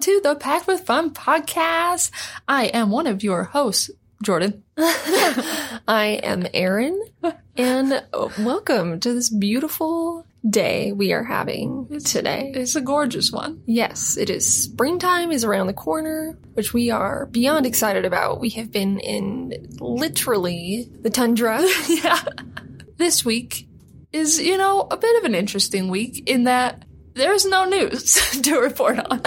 to the Packed with Fun podcast. I am one of your hosts, Jordan. I am Erin, and welcome to this beautiful day we are having today. It's a gorgeous one. Yes, it is. Springtime is around the corner, which we are beyond excited about. We have been in literally the tundra. yeah. This week is, you know, a bit of an interesting week in that there's no news to report on.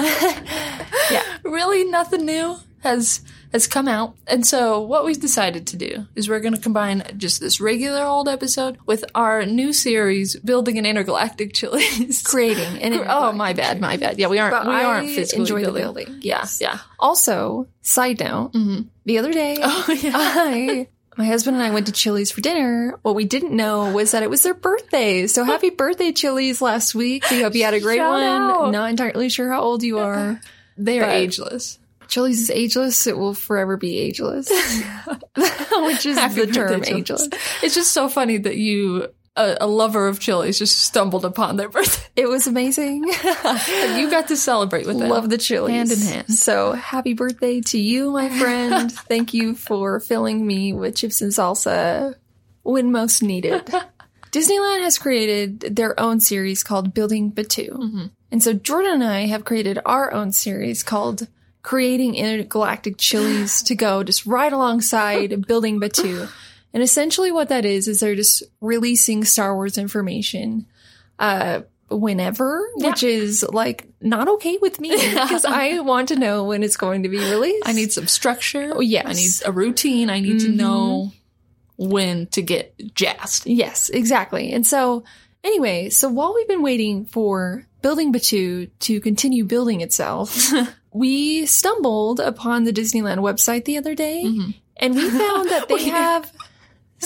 yeah. Really nothing new has has come out. And so what we've decided to do is we're going to combine just this regular old episode with our new series building an intergalactic chilies Creating an Oh, my bad, my bad. Yeah, we aren't But we I aren't physically enjoy the building. building. Yeah, Yes. yeah. Also, side note, mm-hmm. the other day, Oh, yeah. I, my husband and I went to Chili's for dinner. What we didn't know was that it was their birthday. So happy birthday, Chili's, last week. We hope you had a great Shout one. out. Not entirely sure how old you are. They are But- ageless. Chili's is ageless. It will forever be ageless. Which is Happy the term ageless. It's just so funny that you, a, a lover of chilies, just stumbled upon their birthday. It was amazing. And you got to celebrate with them. Love the Chili's. Hand in hand. So happy birthday to you, my friend. Thank you for filling me with chips and salsa when most needed. Disneyland has created their own series called Building Batuu. Mm-hmm. And so Jordan and I have created our own series called Creating Intergalactic Chilies to go just right alongside Building Batuu. And essentially what that is, is they're just releasing Star Wars information, uh, whenever, which is like not okay with me because I want to know when it's going to be released. I need some structure. Oh, yes. I need a routine. I need to know when to get jazzed. Yes, exactly. And so, anyway, so while we've been waiting for Building Batuu to continue building itself, we stumbled upon the Disneyland website the other day and we found that they have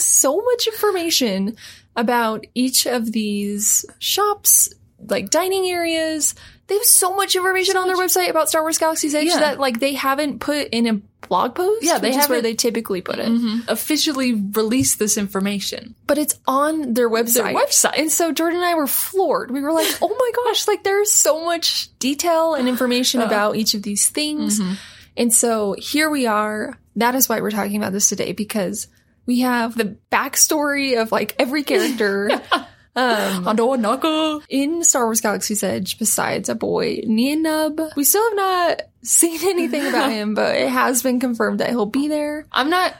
so much information about each of these shops, like dining areas. They have so much information on their website about Star Wars Galaxy's Edge Yeah. that like they haven't put in a blog post. Yeah, they is where they typically put it. Mm-hmm. Officially release this information. but it's on their website. website. And so Jordan and I were floored. We were like, oh my gosh, like there's so much detail and information uh. about each of these things. Mm-hmm. And so here we are. That is why we're talking about this today because we have the backstory of like every character. Um, in Star Wars Galaxy's Edge, besides a boy, Nub, we still have not seen anything about him, but it has been confirmed that he'll be there. I'm not.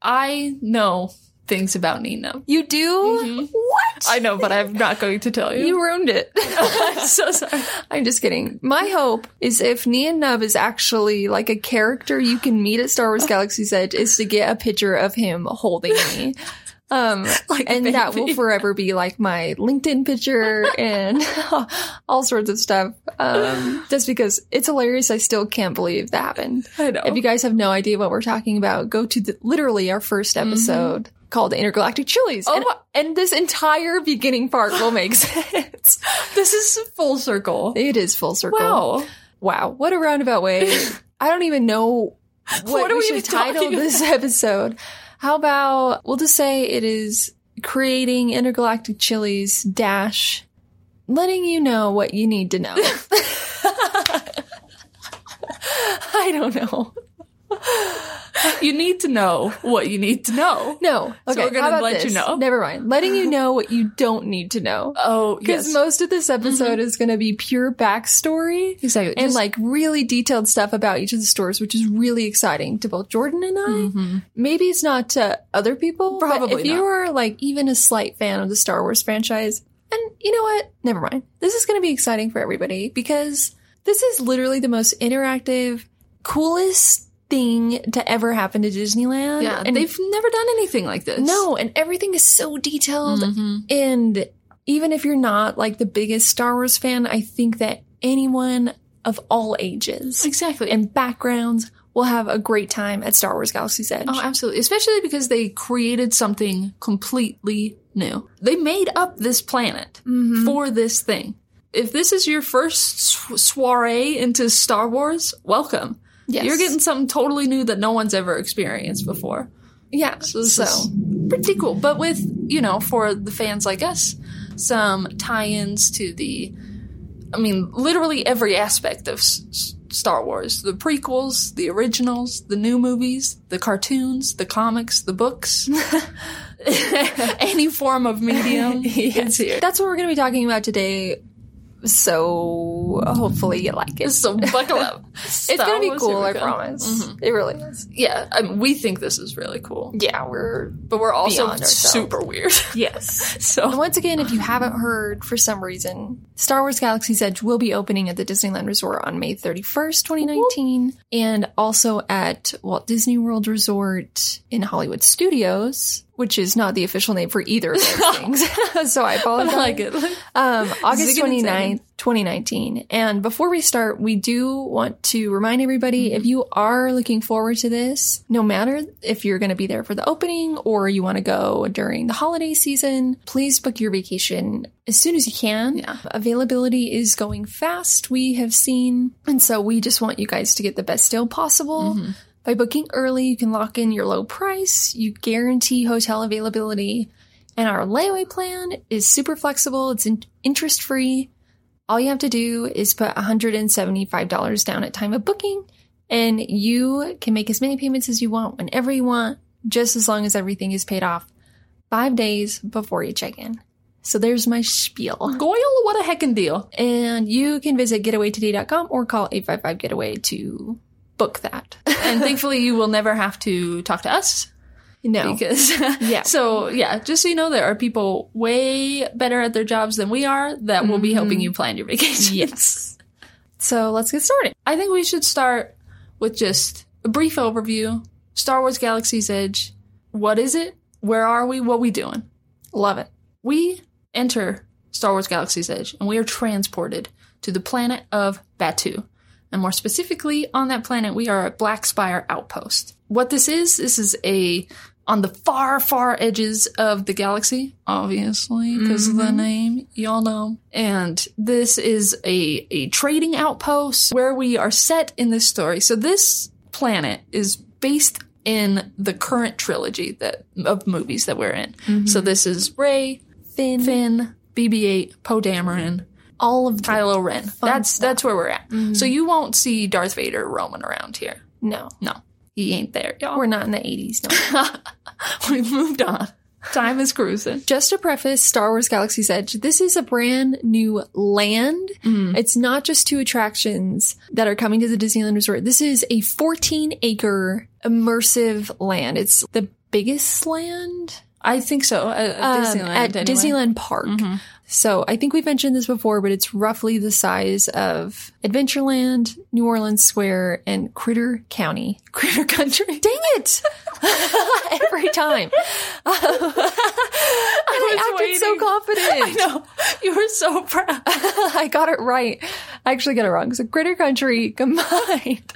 I know things about Nina. You do? Mm-hmm. What? I know, but I'm not going to tell you. You ruined it. I'm so sorry. I'm just kidding. My hope is if Nien Nunb is actually like a character you can meet at Star Wars oh. Galaxy's Edge, is to get a picture of him holding me. Um, Like and that will forever be like my LinkedIn picture and all sorts of stuff. Um, just because it's hilarious. I still can't believe that happened. I know. If you guys have no idea what we're talking about, go to the, literally our first episode called Intergalactic Chilies. Oh and, my- and this entire beginning part will make sense. this is full circle. It is full circle. Wow. Wow, what a roundabout way. I don't even know what, What we we should title this episode. How about we'll just say it is creating intergalactic chilies dash letting you know what you need to know. I don't know. You need to know what you need to know. No. Okay, we're gonna how about let you know. Never mind. Letting you know what you don't need to know. Oh, Because yes. most of this episode mm-hmm. is going to be pure backstory. Exactly. and Just- like really detailed stuff about each of the stores, which is really exciting to both Jordan and I. Mm-hmm. Maybe it's not to other people, but Probably if you are like even a slight fan of the Star Wars franchise, and you know what? Never mind. This is going to be exciting for everybody because this is literally the most interactive, coolest thing to ever happen to Disneyland. yeah, and they've never done anything like this. no, and everything is so detailed. Mhm. And even if you're not like the biggest Star Wars fan, I think that anyone of all ages Exactly. and backgrounds will have a great time at Star Wars Galaxy's Edge. Oh, absolutely. Especially because they created something completely new. They made up this planet for this thing. If this is your first soiree into Star Wars, welcome. Yes. You're getting something totally new that no one's ever experienced before. yeah. So So, pretty cool. But with, you know, for the fans like us, some tie ins to the, I mean, literally every aspect of S- Star Wars. The prequels, the originals, the new movies, the cartoons, the comics, the books. Any form of medium. Here. That's what we're going to be talking about today. So hopefully you like it. So buckle up. It's going to be cool, I promise. Mm-hmm. It really is. Yeah, I mean, we think this is really cool. Yeah, we're But we're also super weird. yes. so Once again, if you haven't heard for some reason, Star Wars Galaxy's Edge will be opening at the Disneyland Resort on May 31st, 2019, and also at Walt Disney World Resort in Hollywood Studios, which is not the official name for either of those things. so I I apologize. like it. Um, August Zigging and 29th, 2019. And before we start, we do want to remind everybody if you are looking forward to this, no matter if you're going to be there for the opening or you want to go during the holiday season, please book your vacation as soon as you can. Yeah. Availability is going fast, we have seen. And so we just want you guys to get the best deal possible. By booking early, you can lock in your low price, you guarantee hotel availability, and our layaway plan is super flexible, it's in- interest free. All you have to do is put $175 down at time of booking, and you can make as many payments as you want whenever you want, just as long as everything is paid off five days before you check in. So there's my spiel. Goyle, what a heckin' deal. And you can visit getawaytoday.com or call 855 getaway to book that. And thankfully, you will never have to talk to us no. because Yeah. So yeah, just so you know, there are people way better at their jobs than we are that will be helping you mm-hmm. plan your vacation. Yes. So let's get started. I think we should start with just a brief overview. Star Wars Galaxy's Edge. What is it? Where are we? What we doing? Love it. We enter Star Wars Galaxy's Edge and we are transported to the planet of Batuu. And more specifically, on that planet, we are at Black Spire Outpost. What this is, this is a on the far, far edges of the galaxy, obviously, because of the mm-hmm. name, y'all know. And this is a, a trading outpost where we are set in this story. So this planet is based in the current trilogy that of movies that we're in. Mm-hmm. So this is Rey, Finn. Finn, BB-8, Poe Dameron, All of the. Kylo Ren. That's that's where we're at. Mm-hmm. So you won't see Darth Vader roaming around here. No. No, he ain't there, y'all. We're not in the 80s. No. We've moved on. Time is cruising. Just to preface Star Wars Galaxy's Edge, this is a brand new land. Mm-hmm. It's not just two attractions that are coming to the Disneyland Resort. This is a 14 acre immersive land. It's the biggest land I think so. At, um, Disneyland. at anyway. Disneyland Park. Mm-hmm. So I think we've mentioned this before, but it's roughly the size of Adventureland, New Orleans Square, and Critter County. Critter Country. Dang it! Every time. I, was acted so confident. I know. You were so proud. I got it right. I actually got it wrong. So Critter Country combined.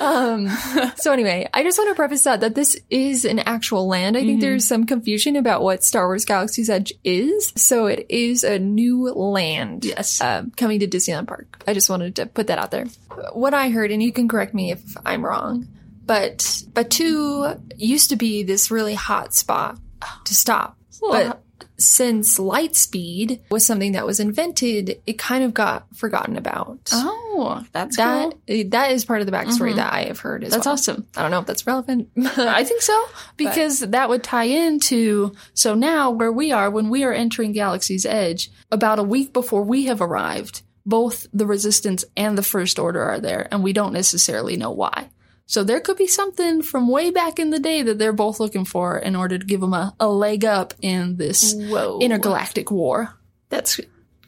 um, so anyway, I just want to preface that that this is an actual land. I think there's some confusion about what Star Wars Galaxy's Edge is. So it is a new land. Yes. Uh, coming to Disneyland Park. I just wanted to put that out there. What I heard, and you can correct me if I'm wrong, but Batuu used to be this really hot spot to stop. But since light speed was something that was invented, it kind of got forgotten about. Oh, that's that cool. that is part of the backstory mm-hmm. that I have heard as That's well. awesome. I don't know if that's relevant. I think so because that would tie into so now where we are when we are entering Galaxy's Edge about a week before we have arrived both the resistance and the first order are there and we don't necessarily know why so there could be something from way back in the day that they're both looking for in order to give them a, a leg up in this Whoa. intergalactic war That's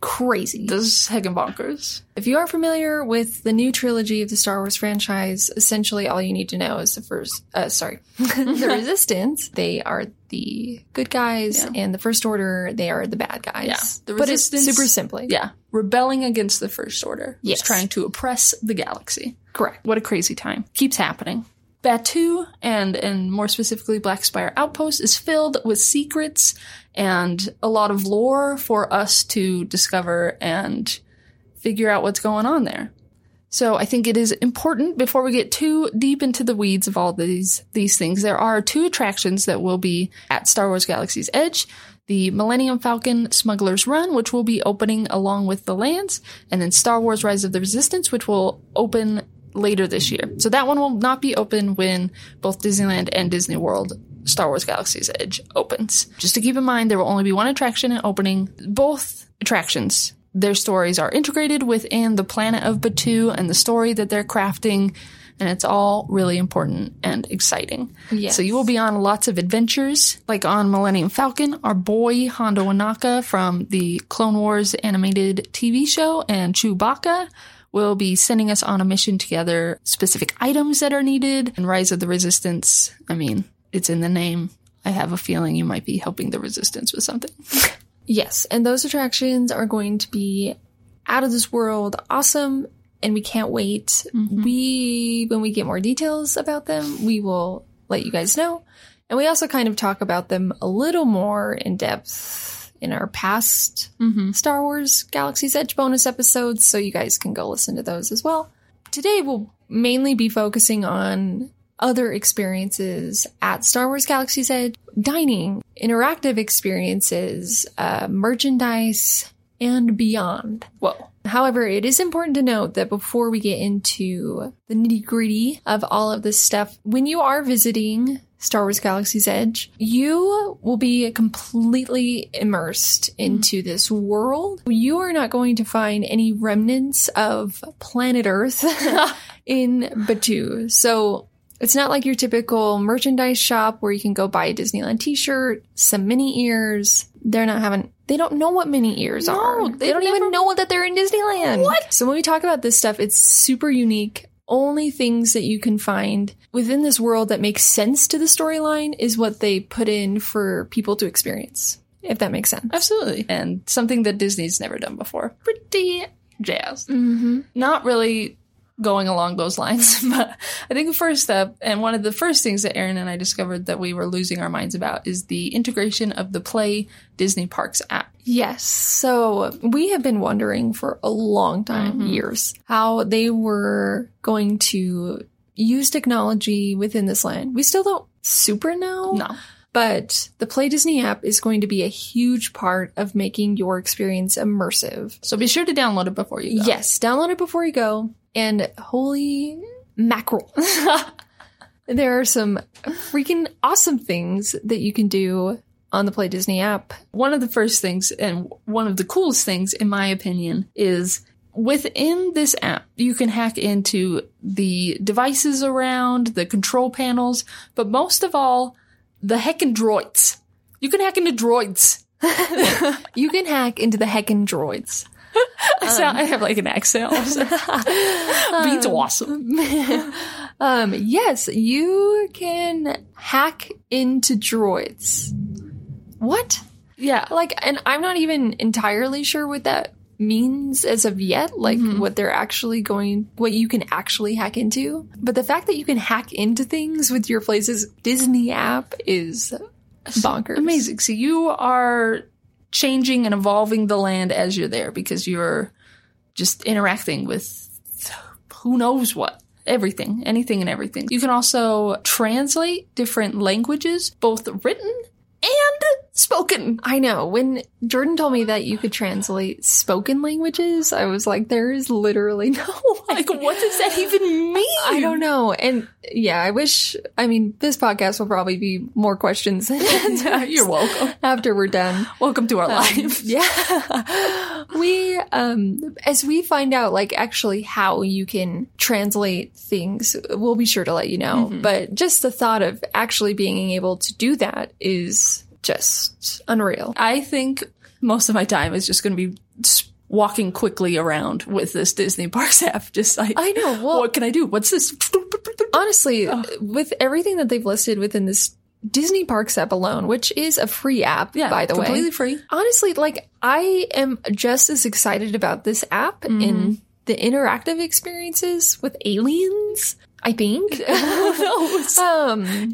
crazy. this is heckin' bonkers If you are familiar with the new trilogy of the Star Wars franchise, essentially all you need to know is the first, uh, sorry, the Resistance. They are the good guys, Yeah. and the First Order, they are the bad guys. Yeah. The but it's super simply. yeah rebelling against the first order Yes. trying to oppress the galaxy Correct. What a crazy time. Keeps happening. Batuu and and more specifically Black Spire Outpost is filled with secrets and a lot of lore for us to discover and figure out what's going on there. So I think it is important before we get too deep into the weeds of all these these things. There are two attractions that will be at Star Wars Galaxy's Edge. The Millennium Falcon Smuggler's Run, which will be opening along with the lands, and then Star Wars Rise of the Resistance, which will open later this year. So that one will not be open when both Disneyland and Disney World Star Wars Galaxy's Edge opens. Just to keep in mind, there will only be one attraction at opening. Both attractions, their stories are integrated within the planet of Batuu and the story that they're crafting. And it's all really important and exciting. Yes. So you will be on lots of adventures, like on Millennium Falcon, our boy Hondo Ohnaka from the Clone Wars animated TV show, and Chewbacca will be sending us on a mission together, specific items that are needed. And Rise of the Resistance, I mean, it's in the name. I have a feeling you might be helping the Resistance with something. Yes, and those attractions are going to be out of this world awesome and we can't wait. Mm-hmm. We when we get more details about them, we will let you guys know. And we also kind of talk about them a little more in depth in our past Star Wars Galaxy's Edge bonus episodes, so you guys can go listen to those as well. Today we'll mainly be focusing on other experiences at Star Wars Galaxy's Edge, dining, interactive experiences, uh, merchandise, and beyond. Whoa. However, it is important to note that before we get into the nitty gritty of all of this stuff, when you are visiting Star Wars Galaxy's Edge, you will be completely immersed mm-hmm. into this world. You are not going to find any remnants of planet Earth in Batuu. So it's not like your typical merchandise shop where you can go buy a Disneyland t-shirt, some mini ears. They're not having, they don't know what mini ears are. They don't even know that they're in Disneyland. What? So when we talk about this stuff, it's super unique. Only things that you can find within this world that makes sense to the storyline is what they put in for people to experience. If that makes sense. Absolutely. And something that Disney's never done before. Pretty jazz. Mm-hmm. Not really going along those lines, but I think the first step, and one of the first things that Erin and I discovered that we were losing our minds about, is the integration of the Play Disney Parks app. Yes. So we have been wondering for a long time, mm-hmm. years, how they were going to use technology within this land. We still don't super know. No. But the Play Disney app is going to be a huge part of making your experience immersive. So be sure to download it before you go. Yes, download it before you go. And holy mackerel. there are some freaking awesome things that you can do on the Play Disney app. One of the first things, and one of the coolest things, in my opinion, is within this app, you can hack into the devices around, the control panels, but most of all, the heckin' droids. You can hack into droids. You can hack into the heckin' droids. I, sound, I have like an accent. Beats awesome. Um, yes, you can hack into droids. What? Yeah. Like, and I'm not even entirely sure what that means as of yet, like mm-hmm. what they're actually going, what you can actually hack into. But the fact that you can hack into things with your place's Disney app is bonkers. Amazing. So you are changing and evolving the land as you're there because you're just interacting with who knows what. Everything, anything and everything. You can also translate different languages, both written and spoken. I know. When Jordan told me that you could translate spoken languages, I was like, there is literally no way. Like, what does that even mean? I don't know. And yeah, I wish, I mean, this podcast will probably be more questions You're welcome. after we're done. Welcome to our life. Yeah. we, um, as we find out, like, actually how you can translate things, we'll be sure to let you know. But just the thought of actually being able to do that is just unreal. I think most of my time is just going to be walking quickly around with this Disney Parks app. Just like, I know, well- what can I do? What's this? Honestly, with everything that they've listed within this Disney Parks app alone, which is a free app, Yeah, by the way. completely free. Honestly, like I am just as excited about this app Mm-hmm. in the interactive experiences with aliens. I think. um,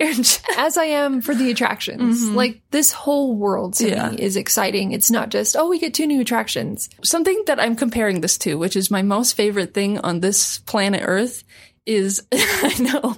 as I am for the attractions. Like this whole world to Mm-hmm. Yeah. me is exciting. It's not just, oh, we get two new attractions. Something that I'm comparing this to, which is my most favorite thing on this planet Earth, is I know.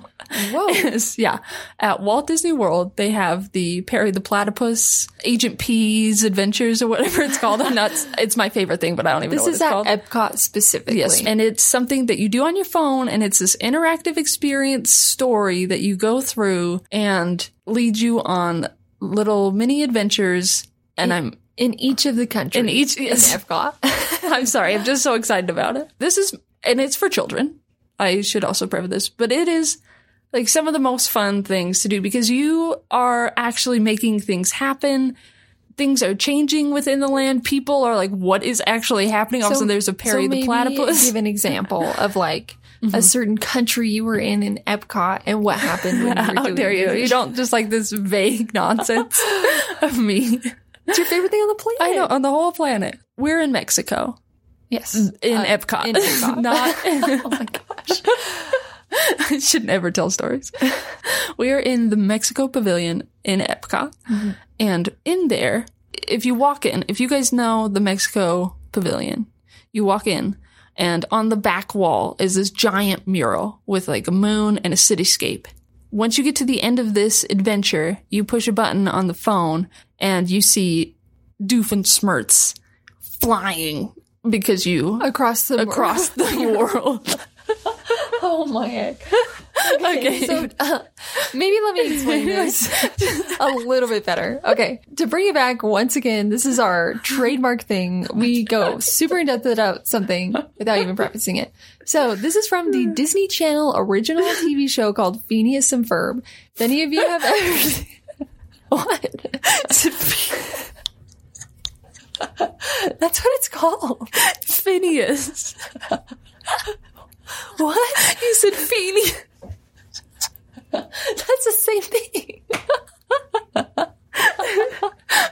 Whoa. Is, yeah. At Walt Disney World, they have the Perry the Platypus, Agent P's Adventures or whatever it's called. I'm not, it's my favorite thing, but I don't even This know what is it's at. Epcot specifically. Yes, and it's something that you do on your phone, and it's this interactive experience story that you go through and leads you on little mini adventures. And I'm in each of the countries. in each. in Yes, Epcot. I'm sorry, I'm just so excited about it. This is, and it's for children. I should also preface this, but it is like some of the most fun things to do because you are actually making things happen. Things are changing within the land. People are like, what is actually happening? All of a sudden, there's a Perry so the maybe Platypus. Give an example of like a certain country you were in in Epcot and what happened when you were How dare you? You don't just like this vague nonsense of me. It's your favorite thing on the planet. I know on the whole planet. We're in Mexico Yes. in Uh, Epcot, in Epcot. not. oh gosh. I should never tell stories. we are in the Mexico Pavilion in Epcot, mm-hmm. and in there, if you walk in, if you guys know the Mexico Pavilion, you walk in. And on the back wall is this giant mural with like a moon and a cityscape. Once you get to the end of this adventure, you push a button on the phone and you see Doofenshmirtz flying because you Across the across the world. Oh my heck. Okay. So uh, maybe let me explain this a little bit better. Okay. To bring it back once again, this is our trademark thing. We go super in depth about something without even prefacing it. So this is from the Disney Channel original TV show called Phineas and Ferb. If any of you have ever what? That's what it's called. Phineas. What? You said Phineas. That's the same thing.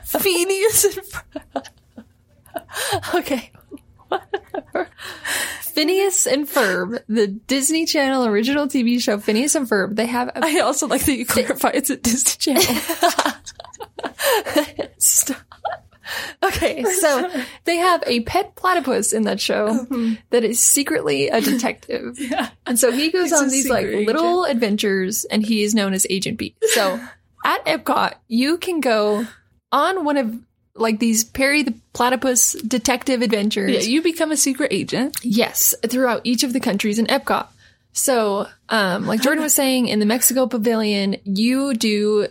Phineas and Ferb. Okay. Phineas and Ferb, the Disney Channel original TV show Phineas and Ferb, they have a I also like that you clarify it's a Disney Channel. Stop. Okay, so they have a pet platypus in that show that is secretly a detective. yeah. And so he goes He's on these like secret little adventures and he is known as Agent B. So at Epcot, you can go on one of like these Perry the Platypus detective adventures. Yeah, you become a secret agent. Yes, throughout each of the countries in Epcot. So, um, like Jordan was saying, in the Mexico Pavilion, you do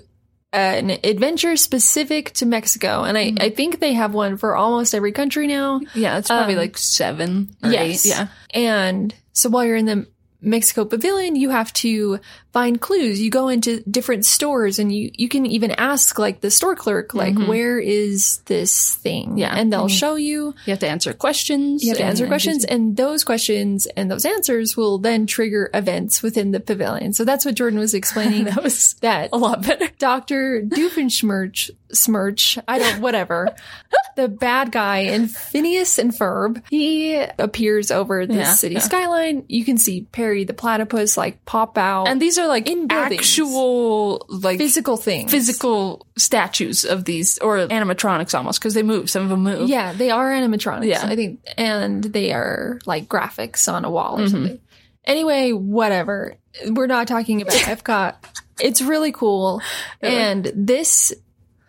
an adventure specific to Mexico, and I, I think they have one for almost every country now. Yeah, it's probably Um, like seven Yes, eight. Yeah. And so while you're in the Mexico Pavilion, you have to find clues. You go into different stores, and you you can even ask like the store clerk, like, "Where is this thing?" Mm-hmm. Yeah. and they'll Mhm. show you. You have to answer questions. You have to answer and questions, and those questions and those answers will then trigger events within the pavilion. So that's what Jordan was explaining. That was that a lot better. Dr. Doofenshmirtz, Smirch, I don't, whatever, the bad guy in Phineas and Ferb, he appears over the Yeah, city yeah. skyline. You can see Perry the platypus like pop out And these are like In buildings. actual, like physical things. physical statues of these, or animatronics almost, because they move. Some of them move. Yeah, they are animatronics, Yeah. I think, and they are like graphics on a wall Mm-hmm. or something. Anyway, whatever. We're not talking about Epcot. It's really cool. And this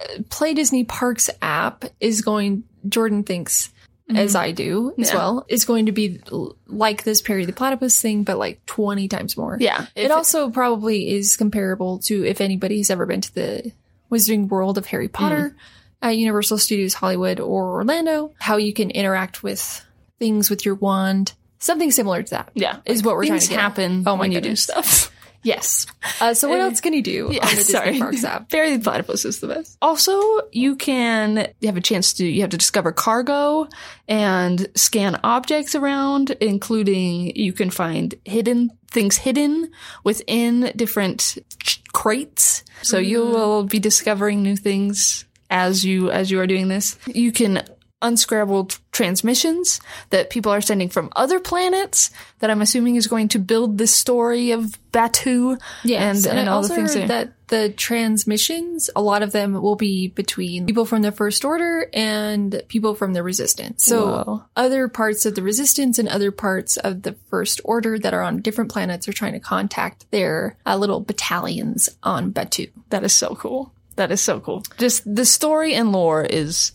uh, Play Disney Parks app is going, Jordan thinks, as I do as Mm-hmm. Yeah. well, is going to be like this Perry the Platypus thing, but like 20 times more. Yeah. It also probably is comparable to if anybody's ever been to the Wizarding World of Harry Potter Mm. at Universal Studios Hollywood or Orlando, how you can interact with things with your wand. Something similar to that. yeah. Is what we're trying to get happen Oh my when you do stuff. Yes. Uh, so what else can you do Yeah, on the Disney sorry. Parks app? Barry the Platypus is the best. Also, you can you have a chance to you have to discover cargo and scan objects around, including you can find hidden things hidden within different crates. So you will be discovering new things as you as you are doing this. You can unscrambled transmissions that people are sending from other planets that I'm assuming is going to build this story of Batuu Yes, and, and, I all also the things that the transmissions, a lot of them will be between people from the First Order and people from the Resistance. So Whoa. other parts of the Resistance and other parts of the First Order that are on different planets are trying to contact their uh, little battalions on Batuu. That is so cool. That is so cool. Just the story and lore is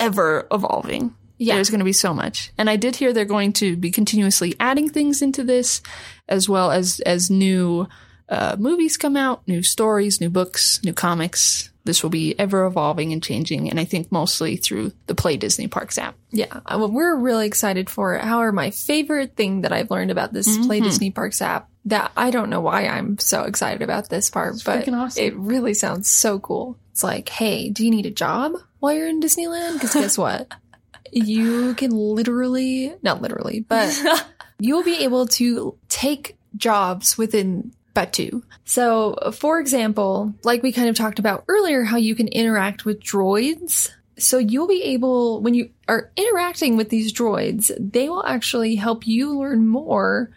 ever evolving. Yeah. There's going to be so much. And I did hear they're going to be continuously adding things into this as well as as new uh, movies come out, new stories, new books, new comics. This will be ever evolving and changing and I think mostly through the Play Disney Parks app. Yeah, uh, well, we're really excited for it. However, my favorite thing that I've learned about this Play Disney Parks app that I don't know why I'm so excited about this part, but awesome. it really sounds so cool. It's like, hey, do you need a job while you're in Disneyland? Because guess what? You can literally, not literally, but you'll be able to take jobs within Batuu. So, for example, like we kind of talked about earlier, how you can interact with droids. So you'll be able, when you are interacting with these droids, they will actually help you learn more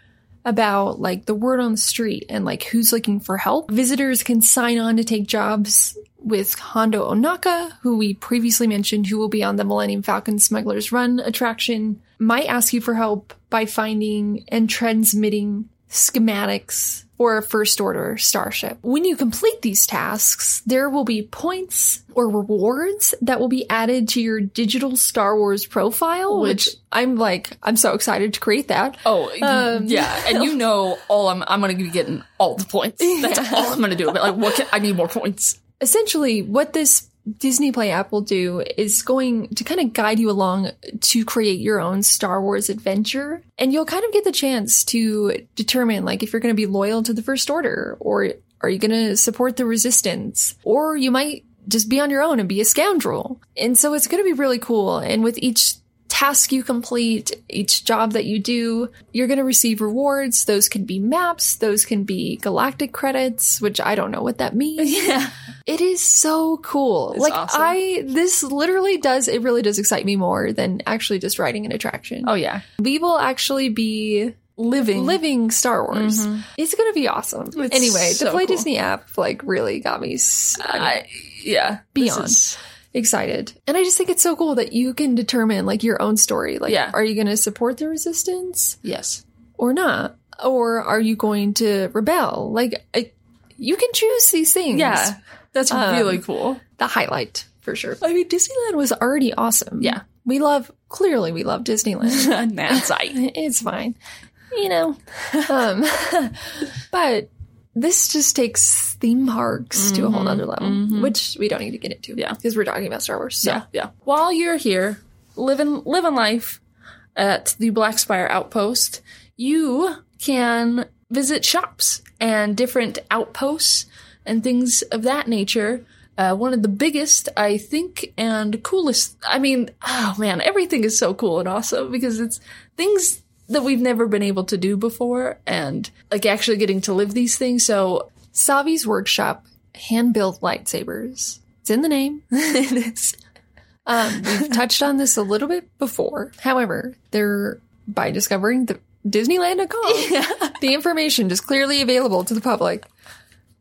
about like the word on the street and like who's looking for help. Visitors can sign on to take jobs with Hondo Ohnaka, who we previously mentioned, who will be on the Millennium Falcon Smuggler's Run attraction, might ask you for help by finding and transmitting schematics for a first order starship. When you complete these tasks, there will be points or rewards that will be added to your digital Star Wars profile, which, Which- I'm like, I'm so excited to create that. Oh, Um, yeah. And you know all I'm I'm going to be getting all the points. That's all I'm going to do. But like what can, I need more points. Essentially what this Disney Play app will do is going to kind of guide you along to create your own Star Wars adventure. And you'll kind of get the chance to determine like if you're going to be loyal to the First Order or are you going to support the Resistance or you might just be on your own and be a scoundrel. And so it's going to be really cool. And with each task you complete, each job that you do, you're going to receive rewards. Those can be maps, those can be galactic credits, which I don't know what that means. Yeah. It is so cool. like awesome. I this literally does it really does excite me more than actually just riding an attraction. Oh yeah. We will actually be Living. living Star Wars. Mm-hmm. It's going to be awesome. It's anyway, so the Play cool. Disney app like really got me s- I mean, yeah. Beyond. is- excited. And I just think it's so cool that you can determine like your own story. Like Yeah. are you going to support the resistance yes. or not? Or are you going to rebel? Like I, you can choose these things. Yeah. That's Um, really cool. the highlight for sure. I mean, Disneyland was already awesome. Yeah. We love, clearly, we love Disneyland. That's right. it's fine. You know. Um, but this just takes theme parks to a whole nother level, which we don't need to get into. Mm-hmm. Yeah. Because we're talking about Star Wars. So. Yeah, yeah. While you're here, living living life at the Black Spire Outpost, you can visit shops and different outposts and things of that nature. Uh, one of the biggest, I think, and coolest. I mean, oh man, everything is so cool and awesome because it's things that we've never been able to do before, and like actually getting to live these things. So Savi's Workshop, hand built lightsabers. It's in the name. it's Um, we've touched on this a little bit before. However, they're by discovering the Disneyland.com, the information is clearly available to the public.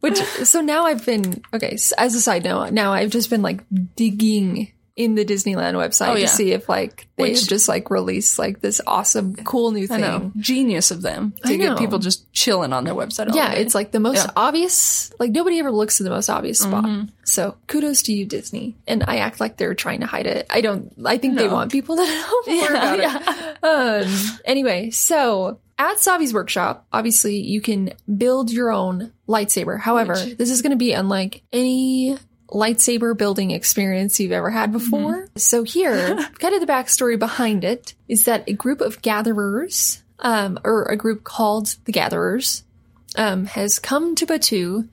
Which so now I've been okay. As a side note, now I've just been like digging in the Disneyland website Oh, yeah. to see if like they Which- just like released like this awesome, cool new thing. Genius of them to I get people just chilling on their website. All Yeah, it's like the most Yeah. obvious. Like nobody ever looks at the most obvious spot. Mm-hmm. So kudos to you, Disney. And I act like they're trying to hide it. I don't. I think they want people to know more Yeah, about it. Um, anyway, so at Savi's workshop, obviously you can build your own lightsaber. However, Which- this is going to be unlike any lightsaber building experience you've ever had before. So here, kind of the backstory behind it is that a group of gatherers, um, or a group called the Gatherers, um, has come to Batuu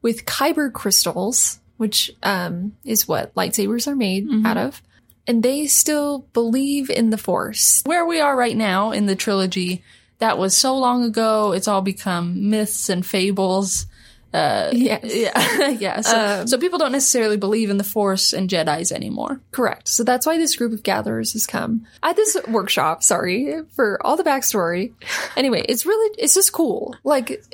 with kyber crystals, which um, is what lightsabers are made out of. And they still believe in the Force. where we are right now in the trilogy. That was so long ago. It's all become myths and fables yes. Yeah, yeah. So, Um, so people don't necessarily believe in the Force and Jedi's anymore. Correct. So that's why this group of gatherers has come at this workshop. Sorry for all the backstory. Anyway, it's really, it's just cool. Like,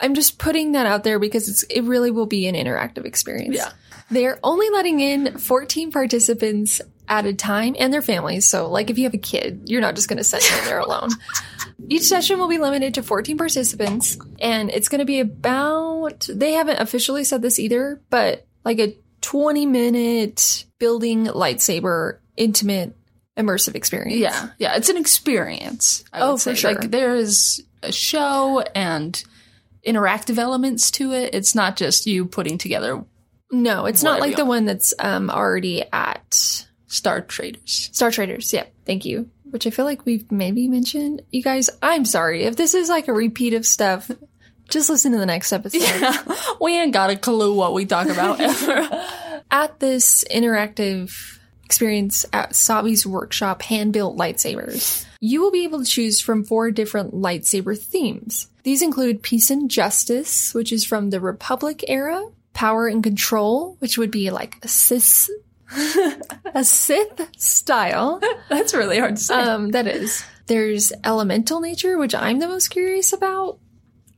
I'm just putting that out there because it's, it really will be an interactive experience. Yeah. They're only letting in 14 participants at a time and their families. So, like, if you have a kid, you're not just going to send them there alone. Each session will be limited to 14 participants, and it's going to be about, they haven't officially said this either, but like a 20 minute building lightsaber, intimate, immersive experience. Yeah, yeah. It's an experience. Oh, would for sure. Like there is a show and interactive elements to it. It's not just you putting together No, it's not like the one that's um, already at Star Traders. Star Traders. Yeah, thank you. Which I feel like we've maybe mentioned. You guys, I'm sorry. If this is like a repeat of stuff, just listen to the next episode. we ain't got a clue what we talk about ever. At this interactive experience at Savi's workshop, hand built lightsabers, you will be able to choose from four different lightsaber themes. These include peace and justice, which is from the Republic era, power and control, which would be like a Sith, a Sith style. That's really hard to say. Um, that is. There's elemental nature, which I'm the most curious about,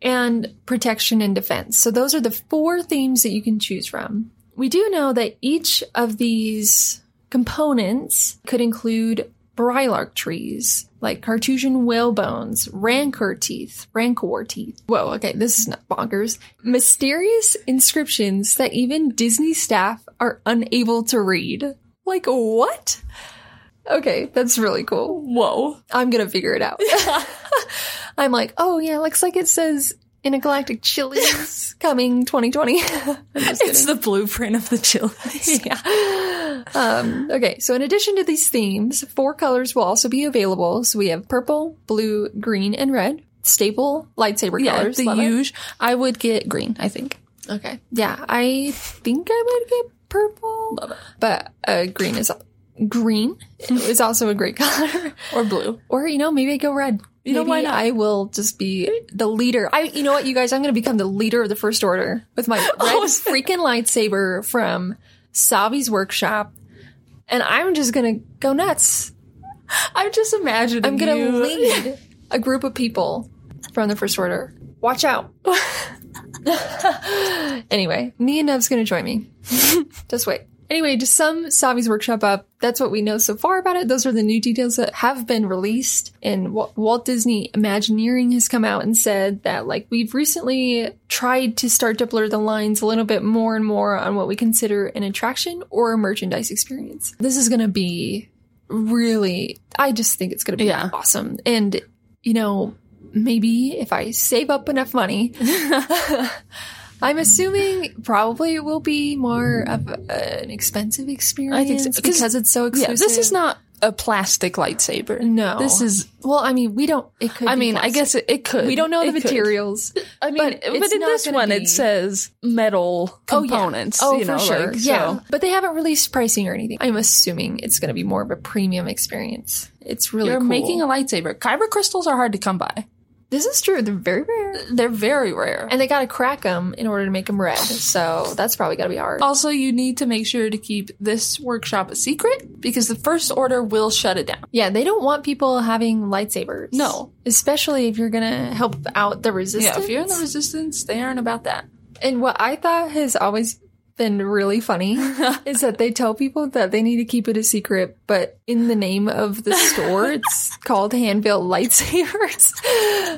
and protection and defense. So those are the four themes that you can choose from. We do know that each of these components could include Brylark trees, like Cartesian whale bones, Rancor teeth, Rancor teeth. Whoa, okay, this is not bonkers. Mysterious inscriptions that even Disney staff are unable to read. Like, what? Okay, that's really cool. Whoa. I'm gonna figure it out. I'm like, oh yeah, looks like it says Intergalactic Chili's coming 2020. It's the blueprint of the chilies. yeah. Um, okay, so in addition to these themes, four colors will also be available. So we have purple, blue, green, and red. Staple lightsaber Yeah, colors. the huge. I would get green, I think. Okay. Yeah, I think I would get purple. Love it. But uh, green is green is also a great color. Or blue. Or you know, maybe I go red. You know, Maybe why not? I will just be the leader. I, you know what, you guys, I'm going to become the leader of the First Order with my red Oh, freaking lightsaber from Savi's workshop, and I'm just going to go nuts. I'm just imagining I'm going to lead a group of people from the First Order. Watch out. anyway, me and Nev's going to join me. just wait. Anyway, to sum Savi's workshop up, that's what we know so far about it. Those are the new details that have been released. And Walt Disney Imagineering has come out and said that, like, we've recently tried to start to blur the lines a little bit more and more on what we consider an attraction or a merchandise experience. This is going to be really, I just think it's going to be Yeah. awesome. And, you know, maybe if I save up enough money, I'm assuming probably it will be more of a- an expensive experience so, 'cause- because it's so Yeah, exclusive. this is not a plastic lightsaber. No, This is, well. I mean, we don't. It could. I mean, I guess it, it could. we don't know the could. materials. I mean, but but, in this one be- it says metal components. Oh, yeah. oh you know, for sure. like, yeah, so- but they haven't released pricing or anything. I'm assuming it's going to be more of a premium experience. It's really You're cool. making a lightsaber. Kyber crystals are hard to come by. This is true. They're very rare, They're very rare. and they got to crack them in order to make them red. So that's probably got to be hard. also, you need to make sure to keep this workshop a secret because the First Order will shut it down. Yeah, they don't want people having lightsabers. No. especially if you're going to help out the resistance. Yeah, if you're in the Resistance, they aren't about that. And what I thought has always been really funny is that they tell people that they need to keep it a secret, but in the name of the store, it's called hand built lightsabers.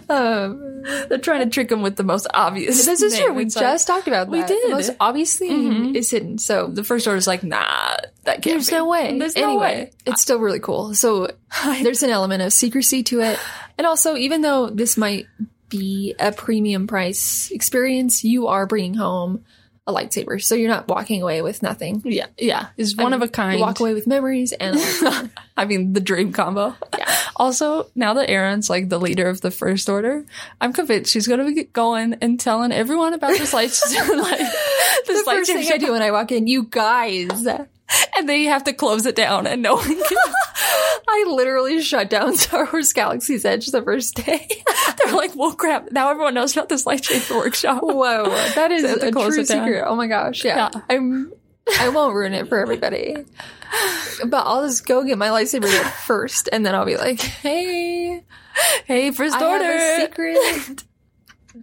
Um, They're trying to trick them with the most obvious. this is true. We It's like- just talked about We that. did. The most obvious thing is hidden. So the First order is like, nah, that can't there's be. no way. There's no way. it's still really cool. So there's an element of secrecy to it. And also, even though this might be a premium price experience, you are bringing home a lightsaber. So you're not walking away with nothing. Yeah, yeah. Is one of a kind. You walk away with memories and. I mean, the dream combo. Yeah. Also, now that Erin's like the leader of the First Order, I'm convinced she's going to be going and telling everyone about this lightsaber. like, this the first thing I lightsaber, do when I walk in, you guys. and they have to close it down, and no one can. I literally shut down Star Wars Galaxy's Edge the first day. They're like, well, crap. Now everyone knows about this lightsaber workshop. Whoa, that is to a true secret. Oh my gosh, yeah. Yeah. I'm. I won't ruin it for everybody, but I'll just go get my lightsaber there first, and then I'll be like, "Hey, Hey, first I have a order. secret."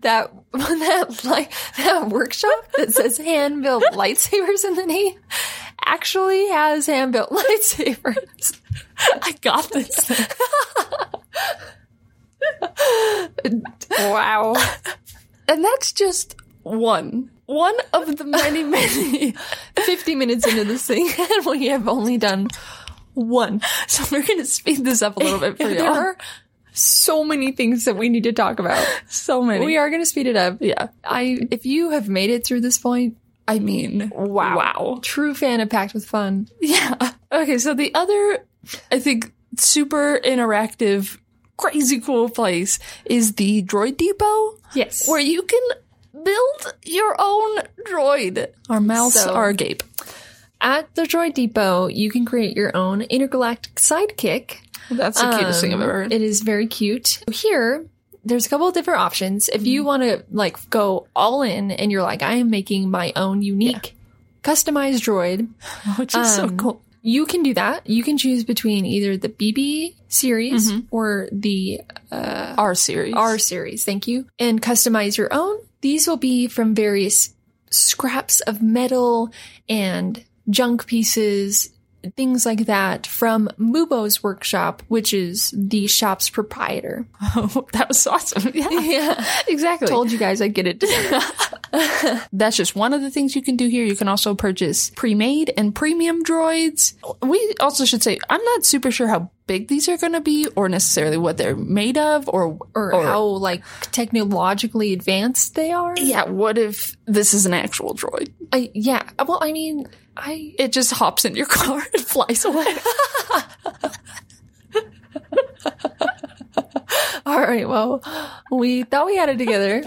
That that like that workshop that says hand built lightsabers in the name actually has hand built lightsabers. I got this. Wow. and that's just one. One of the many, many. 50 minutes into this thing, and we have only done one. So we're going to speed this up a little bit for you. There are so many things that we need to talk about. so many. We are going to speed it up. Yeah. I, if you have made it through this point, I mean, wow. Wow. True fan of Packed with Fun. Yeah. Okay, so the other, I think, super interactive, crazy cool place is the Droid Depot, Yes. where you can build your own droid. Our mouse, So- our gape. At the Droid Depot, you can create your own intergalactic sidekick. That's the cutest thing I've ever um, heard. It is very cute. Here, there's a couple of different options. If Mm-hmm. you want to like go all in and you're like, I am making my own unique customized droid, which is so um, cool. you can do that. You can choose between either the BB series Mm-hmm. or the R series. R series. Thank you. And customize your own. These will be from various scraps of metal and junk pieces, things like that from Mubo's workshop, which is the shop's proprietor. Oh, that was awesome. Yeah, Yeah. exactly. Told you guys I'd get it. That's just one of the things you can do here. You can also purchase pre-made and premium droids. We also should say, I'm not super sure how big these are going to be or necessarily what they're made of or, or, how like technologically advanced they are. yeah, what if this is an actual droid? I, yeah. Well, I mean, I, It just hops in your car and flies away. all right. Well, we thought we had it together.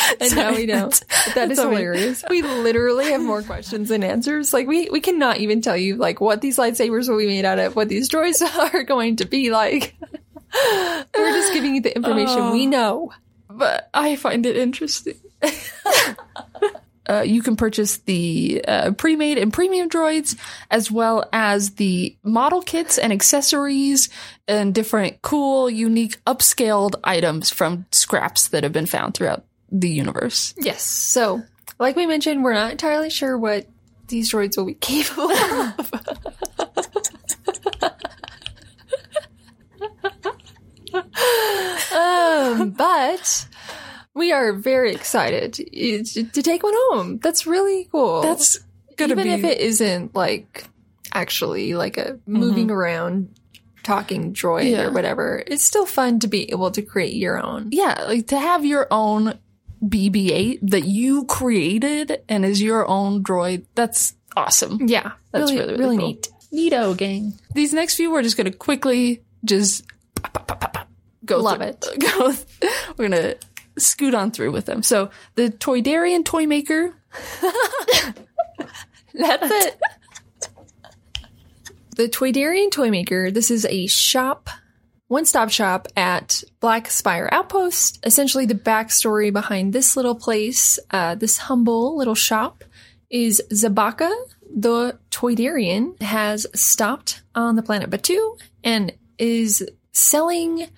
And now we. That is That's hilarious. We literally have more questions than answers. Like we, we cannot even tell you like what these lightsabers will be made out of, what these droids are going to be like. We're just giving you the information we know. but I find it interesting. Uh, you can purchase the uh, pre-made and premium droids, as well as the model kits and accessories and different cool, unique, upscaled items from scraps that have been found throughout the universe. Yes. So, like we mentioned, we're not entirely sure what these droids will be capable of. um, but we are very excited to take one home. That's really cool. That's gonna even be if it isn't like actually like a moving around talking droid Yeah. or whatever. It's still fun to be able to create your own. yeah, like to have your own BB-8 that you created and is your own droid. That's awesome. Yeah, That's really, really, really, cool. neat. Neato gang. These next few, we're just gonna quickly just pop, pop, pop, go. Love through- it. Go. We're gonna scoot on through with them. So the Toydarian Toy Maker. That's it. the Toydarian Toy Maker. This is a shop, one-stop shop at Black Spire Outpost. Essentially, the backstory behind this little place, uh, this humble little shop, is Zabaka, the Toydarian, has stopped on the planet Batuu and is selling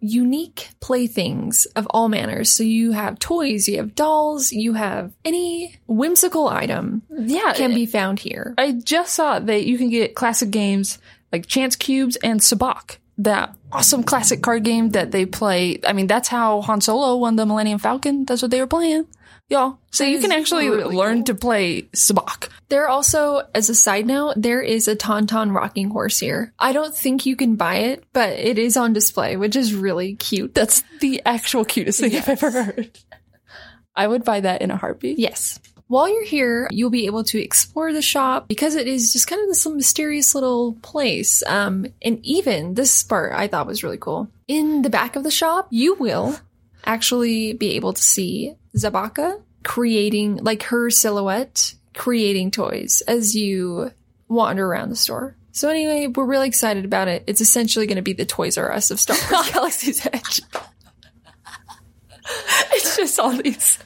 unique playthings of all manners. So you have toys, you have dolls, you have any whimsical item Yeah, can be found here. I just saw that you can get classic games like Chance Cubes and Sabacc. That awesome classic card game that they play. I mean, that's how Han Solo won the Millennium Falcon. That's what they were playing. Y'all. So That you can actually really learn cool. to play Sabacc. There also, as a side note, there is a Tauntaun rocking horse here. I don't think you can buy it, but it is on display, which is really cute. That's the actual cutest thing I've ever heard. I would buy that in a heartbeat. Yes. While you're here, you'll be able to explore the shop because it is just kind of this mysterious little place. Um, and even this part I thought was really cool. In the back of the shop, you will actually be able to see Zabaka creating, like her silhouette, creating toys as you wander around the store. So anyway, we're really excited about it. It's essentially going to be the Toys R Us of Star Wars Galaxy's Edge. It's just all these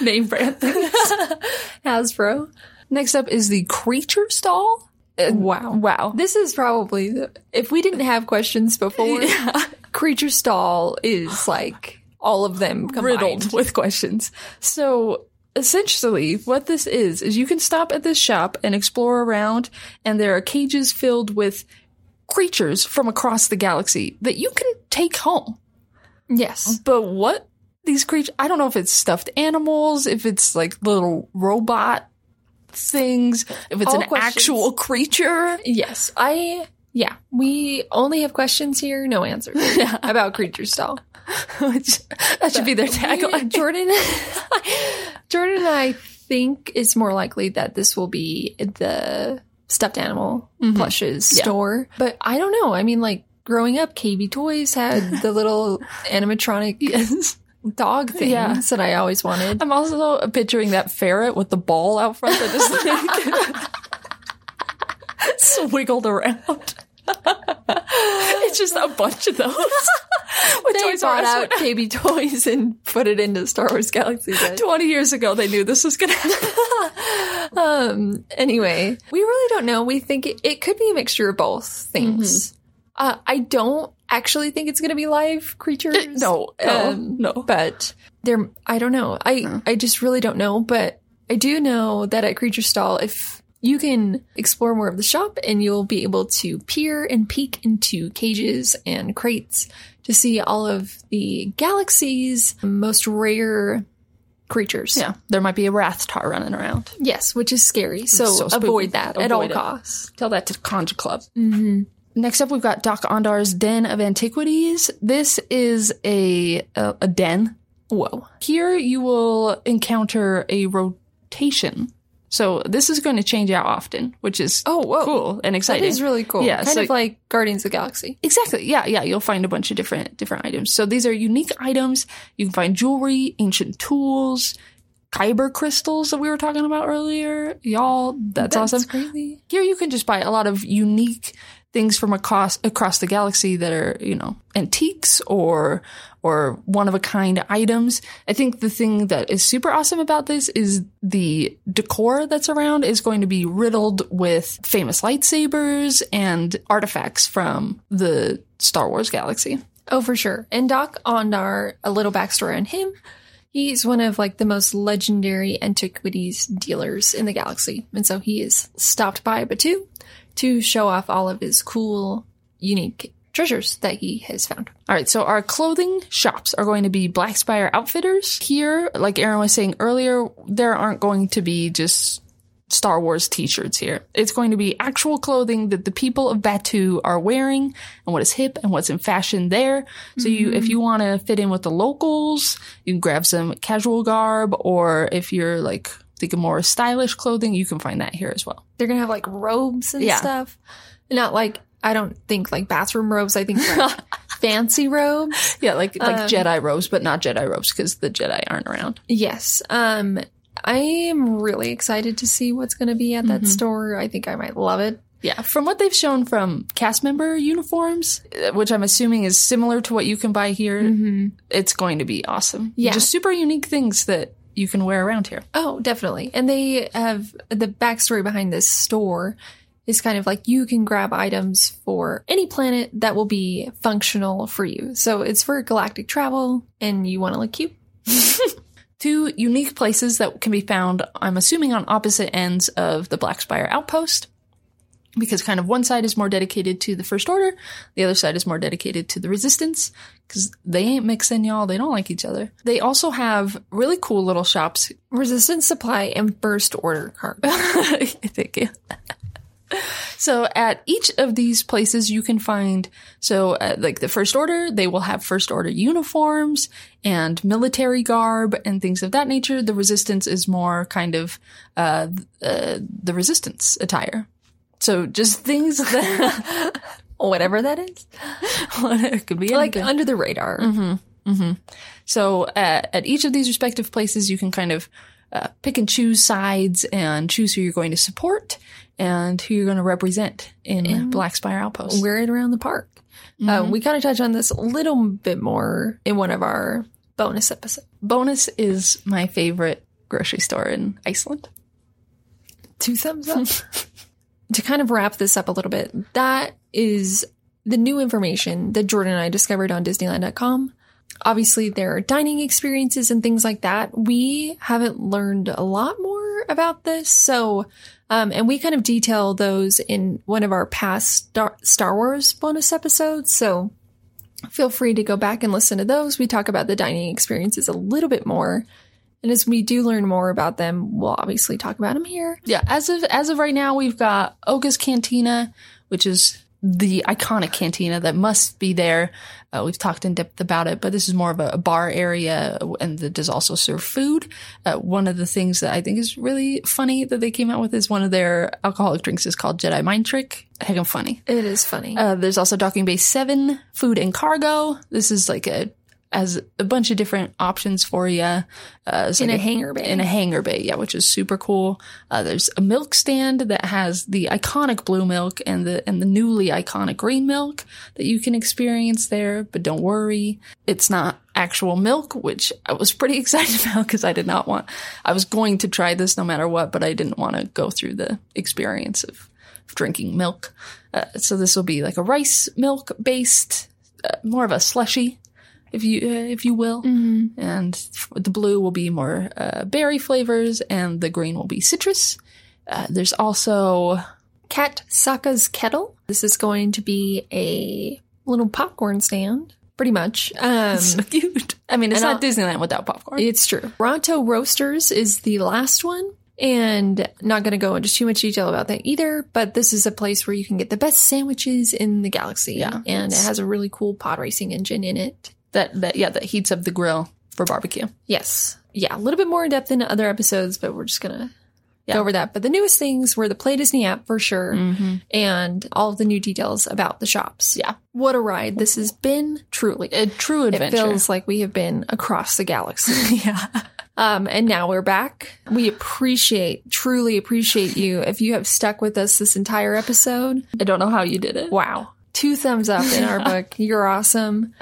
name brand things. Hasbro. Next up is the creature stall. Uh, Wow. Wow. This is probably the, if we didn't have questions before, Creature Stall is like all of them combined. riddled with questions. So essentially what this is is you can stop at this shop and explore around and there are cages filled with creatures from across the galaxy that you can take home. Yes. But what these creatures I don't know if it's stuffed animals, if it's like little robot things, if it's All an questions. actual creature. Yes. I, yeah, we only have questions here, no answers yeah. about Creature Stall. Which that should be their tagline. Jordan, Jordan and I think it's more likely that this will be the stuffed animal plushes Mm-hmm. Yeah. store. But I don't know. I mean, like growing up, KB Toys had the little animatronic Yes. Dog things Yeah. that I always wanted. I'm also picturing that ferret with the ball out front that just like swiggled around. it's just a bunch of those. With They brought out KB Toys and put it into Star Wars Galaxy. 20 years ago, they knew this was going to happen. Um. Anyway, we really don't know. We think it, it could be a mixture of both things. Uh, I don't actually think it's going to be live creatures. No, no, Um, no. But there, I don't know. I I just really don't know. But I do know that at Creature Stall, if you can explore more of the shop, and you'll be able to peer and peek into cages and crates to see all of the galaxy's most rare creatures. Yeah, there might be a Rathtar running around. Yes, which is scary. So, So avoid that at all it. costs. Tell that to Kanjiklub. Mm-hmm. Next up, we've got Doc Ondar's Den of Antiquities. This is a a, a den. Whoa. Here, you will encounter a rotation. So this is going to change out often, which is Oh, whoa. cool and exciting. is really cool. Yeah, kind so- of like Guardians of the Galaxy. Exactly. Yeah, yeah. You'll find a bunch of different different items. So these are unique items. You can find jewelry, ancient tools, kyber crystals that we were talking about earlier. Y'all, that's, awesome. crazy. Here you can just buy a lot of unique things from across across the galaxy that are, you know, antiques or or one of a kind items. I think the thing that is super awesome about this is the decor that's around is going to be riddled with famous lightsabers and artifacts from the Star Wars galaxy. Oh, for sure. And Doc Ondar, a little backstory on him. He's one of like the most legendary antiquities dealers in the galaxy. And so he is stopped by Batuu to show off all of his cool, unique treasures that he has found. All right, so our clothing shops are going to be Black Spire Outfitters. Here, like Erin was saying earlier, there aren't going to be just Star Wars t-shirts here. It's going to be actual clothing that the people of Batuu are wearing and what is hip and what's in fashion there. So you, if you want to fit in with the locals, you can grab some casual garb or if you're like thinking more stylish clothing, you can find that here as well. They're going to have like robes and Yeah. stuff. Not like, I don't think like bathroom robes. I think like fancy robes. Yeah, like, like Jedi robes, but not Jedi robes because the Jedi aren't around. Yes. Um, I am really excited to see what's going to be at that Mm-hmm. store. I think I might love it. Yeah, from what they've shown from cast member uniforms, uh, which I'm assuming is similar to what you can buy here, it's going to be awesome. Yeah. Just super unique things that you can wear around here. Oh, definitely. And they have the backstory behind this store is kind of like you can grab items for any planet that will be functional for you. So it's for galactic travel and you want to look cute. Two unique places that can be found, I'm assuming, on opposite ends of the Black Spire outpost. Because kind of one side is more dedicated to the First Order, the other side is more dedicated to the Resistance. Because they ain't mixing, y'all. They don't like each other. They also have really cool little shops Resistance supply and first order cargo. Thank you. So at each of these places you can find, so uh, like the First Order, they will have First Order uniforms and military garb and things of that nature. The Resistance is more kind of, uh, uh, the Resistance attire. So just things that, Whatever that is. it could be Like anything. under the radar. So uh, at each of these respective places, you can kind of uh, pick and choose sides and choose who you're going to support and who you're going to represent in Black Spire Outpost. Wear it around the park. Uh, we kind of touch on this a little bit more in one of our bonus episodes. Bonus is my favorite grocery store in Iceland. Two thumbs up. to kind of wrap this up a little bit, that is the new information that Jordan and I discovered on Disneyland.com. Obviously, there are dining experiences and things like that. We haven't learned a lot more about this. So, um, and we kind of detail those in one of our past Star, Star Wars bonus episodes. So feel free to go back and listen to those. We talk about the dining experiences a little bit more. And as we do learn more about them, we'll obviously talk about them here. Yeah, as of as of right now, we've got Oga's Cantina, which is the iconic cantina that must be there. Uh, we've talked in depth about it, but this is more of a, a bar area and that does also serve food. Uh, one of the things that I think is really funny that they came out with is one of their alcoholic drinks is called Jedi Mind Trick. Heck, I'm funny. It is funny. Uh, there's also Docking Bay 7, Food and Cargo. This is like a has a bunch of different options for you. Uh, in like a, hangar bay. In a hangar bay, yeah, which is super cool. Uh, there's a milk stand that has the iconic blue milk and the and the newly iconic green milk that you can experience there. But don't worry, it's not actual milk, which I was pretty excited about because I did not want. I was going to try this no matter what, but I didn't want to go through the experience of, of drinking milk. Uh, so this will be like a rice milk based, uh, more of a slushy if you uh, if you will. Mm-hmm. And the blue will be more uh, berry flavors, and the green will be citrus. Uh, there's also Kat Saka's Kettle. This is going to be a little popcorn stand, pretty much. Um, so cute. I mean, it's not Disneyland without popcorn. it's true. Ronto Roasters is the last one. And not going to go into too much detail about that either, but this is a place where you can get the best sandwiches in the galaxy. Yeah. And it has a really cool pod racing engine in it. That that yeah that heats up the grill for barbecue. Yes. Yeah, a little bit more in depth in other episodes, but we're just gonna go over that. But the newest things were the Play Disney app for sure, and all of the new details about the shops. Yeah. What a ride this has been! Truly, A true adventure. it feels like we have been across the galaxy. yeah. Um, and now we're back. We appreciate, truly appreciate you if you have stuck with us this entire episode. I don't know how you did it. Wow. Two thumbs up in our book. You're awesome.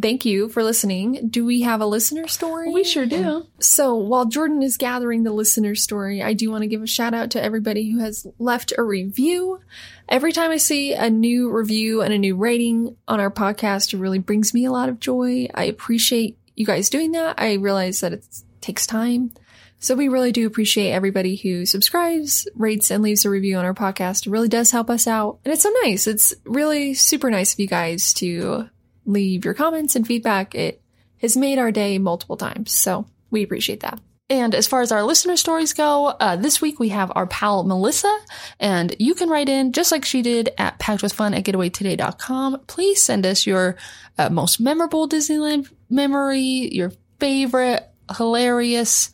Thank you for listening. Do we have a listener story? We sure do. So while Jordan is gathering the listener story, I do want to give a shout out to everybody who has left a review. Every time I see a new review and a new rating on our podcast, it really brings me a lot of joy. I appreciate you guys doing that. I realize that it takes time. So we really do appreciate everybody who subscribes, rates, and leaves a review on our podcast. It really does help us out. And it's so nice. It's really super nice of you guys to leave your comments and feedback. It has made our day multiple times. So we appreciate that. And as far as our listener stories go, uh, this week we have our pal Melissa, and you can write in just like she did at packedwithfun at getawaytoday.com. Please send us your uh, most memorable Disneyland memory, your favorite hilarious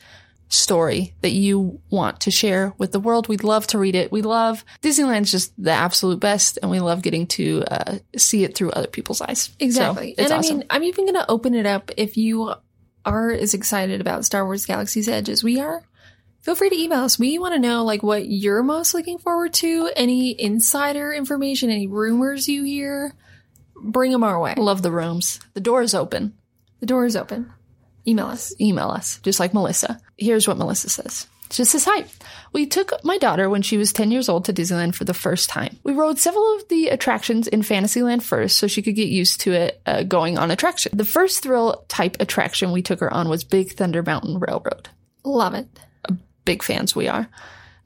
story that you want to share with the world. We'd love to read it. We love Disneyland's just the absolute best, and we love getting to uh, see it through other people's eyes. Exactly. it's and awesome. I mean, I'm even going to open it up if you are as excited about Star Wars Galaxy's Edge as we are. Feel free to email us. We want to know like what you're most looking forward to, any insider information, any rumors you hear. Bring them our way. love the rooms. The door is open. The door is open. Email us. email us, just like Melissa. Here's what Melissa says. She says, Hi. We took my daughter when she was 10 years old to Disneyland for the first time. We rode several of the attractions in Fantasyland first so she could get used to it uh, going on attraction. The first thrill type attraction we took her on was Big Thunder Mountain Railroad. Love it. Big fans we are.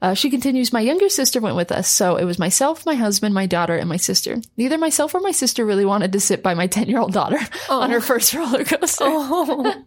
Uh, she continues, My younger sister went with us, so it was myself, my husband, my daughter, and my sister. Neither myself or my sister really wanted to sit by my 10 year old daughter on her first roller coaster.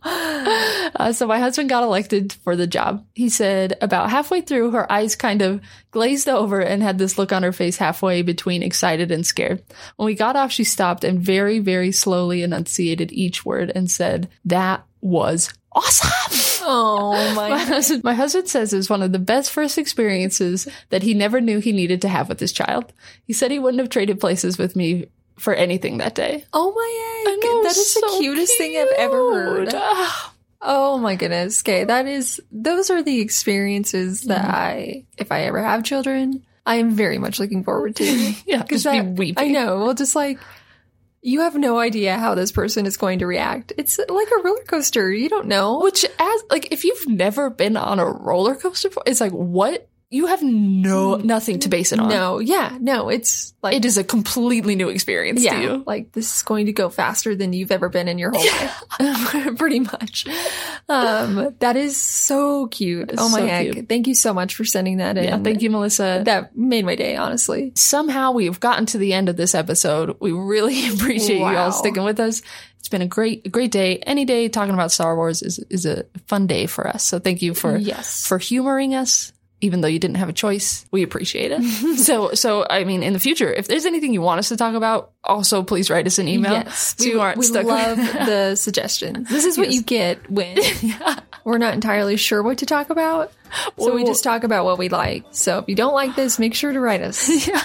Uh, so my husband got elected for the job. He said about halfway through, her eyes kind of glazed over and had this look on her face halfway between excited and scared. When we got off, she stopped and very, very slowly enunciated each word and said, That was awesome. Oh My my. husband, my husband says it was one of the best first experiences that he never knew he needed to have with his child. He said he wouldn't have traded places with me for anything that day. Oh my egg. know, that is the so cutest thing I've ever heard. Ah, Oh my goodness. Okay, that is those are the experiences that I if I ever have children, I am very much looking forward to. Yeah, just be weeping. I know. Well just like you have no idea how this person is going to react. It's like a roller coaster. You don't know. Which, as like, if you've never been on a roller coaster, before, it's like what you have no nothing to base it on. No, yeah, no, it's like it is a completely new experience yeah, to you. like this is going to go faster than you've ever been in your whole life, pretty much. Um, that is so cute. Oh my so heck! cute. Thank you so much for sending that in. Yeah, thank you, Melissa. That made my day, honestly. Somehow we've gotten to the end of this episode. We really appreciate you all sticking with us. It's been a great, great day. Any day talking about Star Wars is is a fun day for us. So thank you for Yes. for humoring us. Even though you didn't have a choice, we appreciate it. so, so I mean, in the future, if there's anything you want us to talk about, also please write us an email. Yes, so we, you aren't we stuck. love the suggestions. This is what Yes. you get when we're not entirely sure what to talk about. So we just talk about what we like. So if you don't like this, make sure to write us. yeah.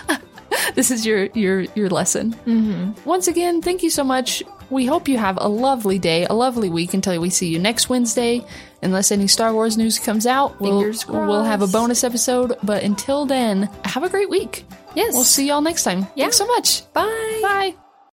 this is your your your lesson. Mm-hmm. Once again, thank you so much. We hope you have a lovely day, a lovely week until we see you next Wednesday. Unless any Star Wars news comes out, we'll, we'll have a bonus episode. But until then, have a great week. Yes. We'll see y'all next time. Yeah. Thanks so much. Bye. Bye.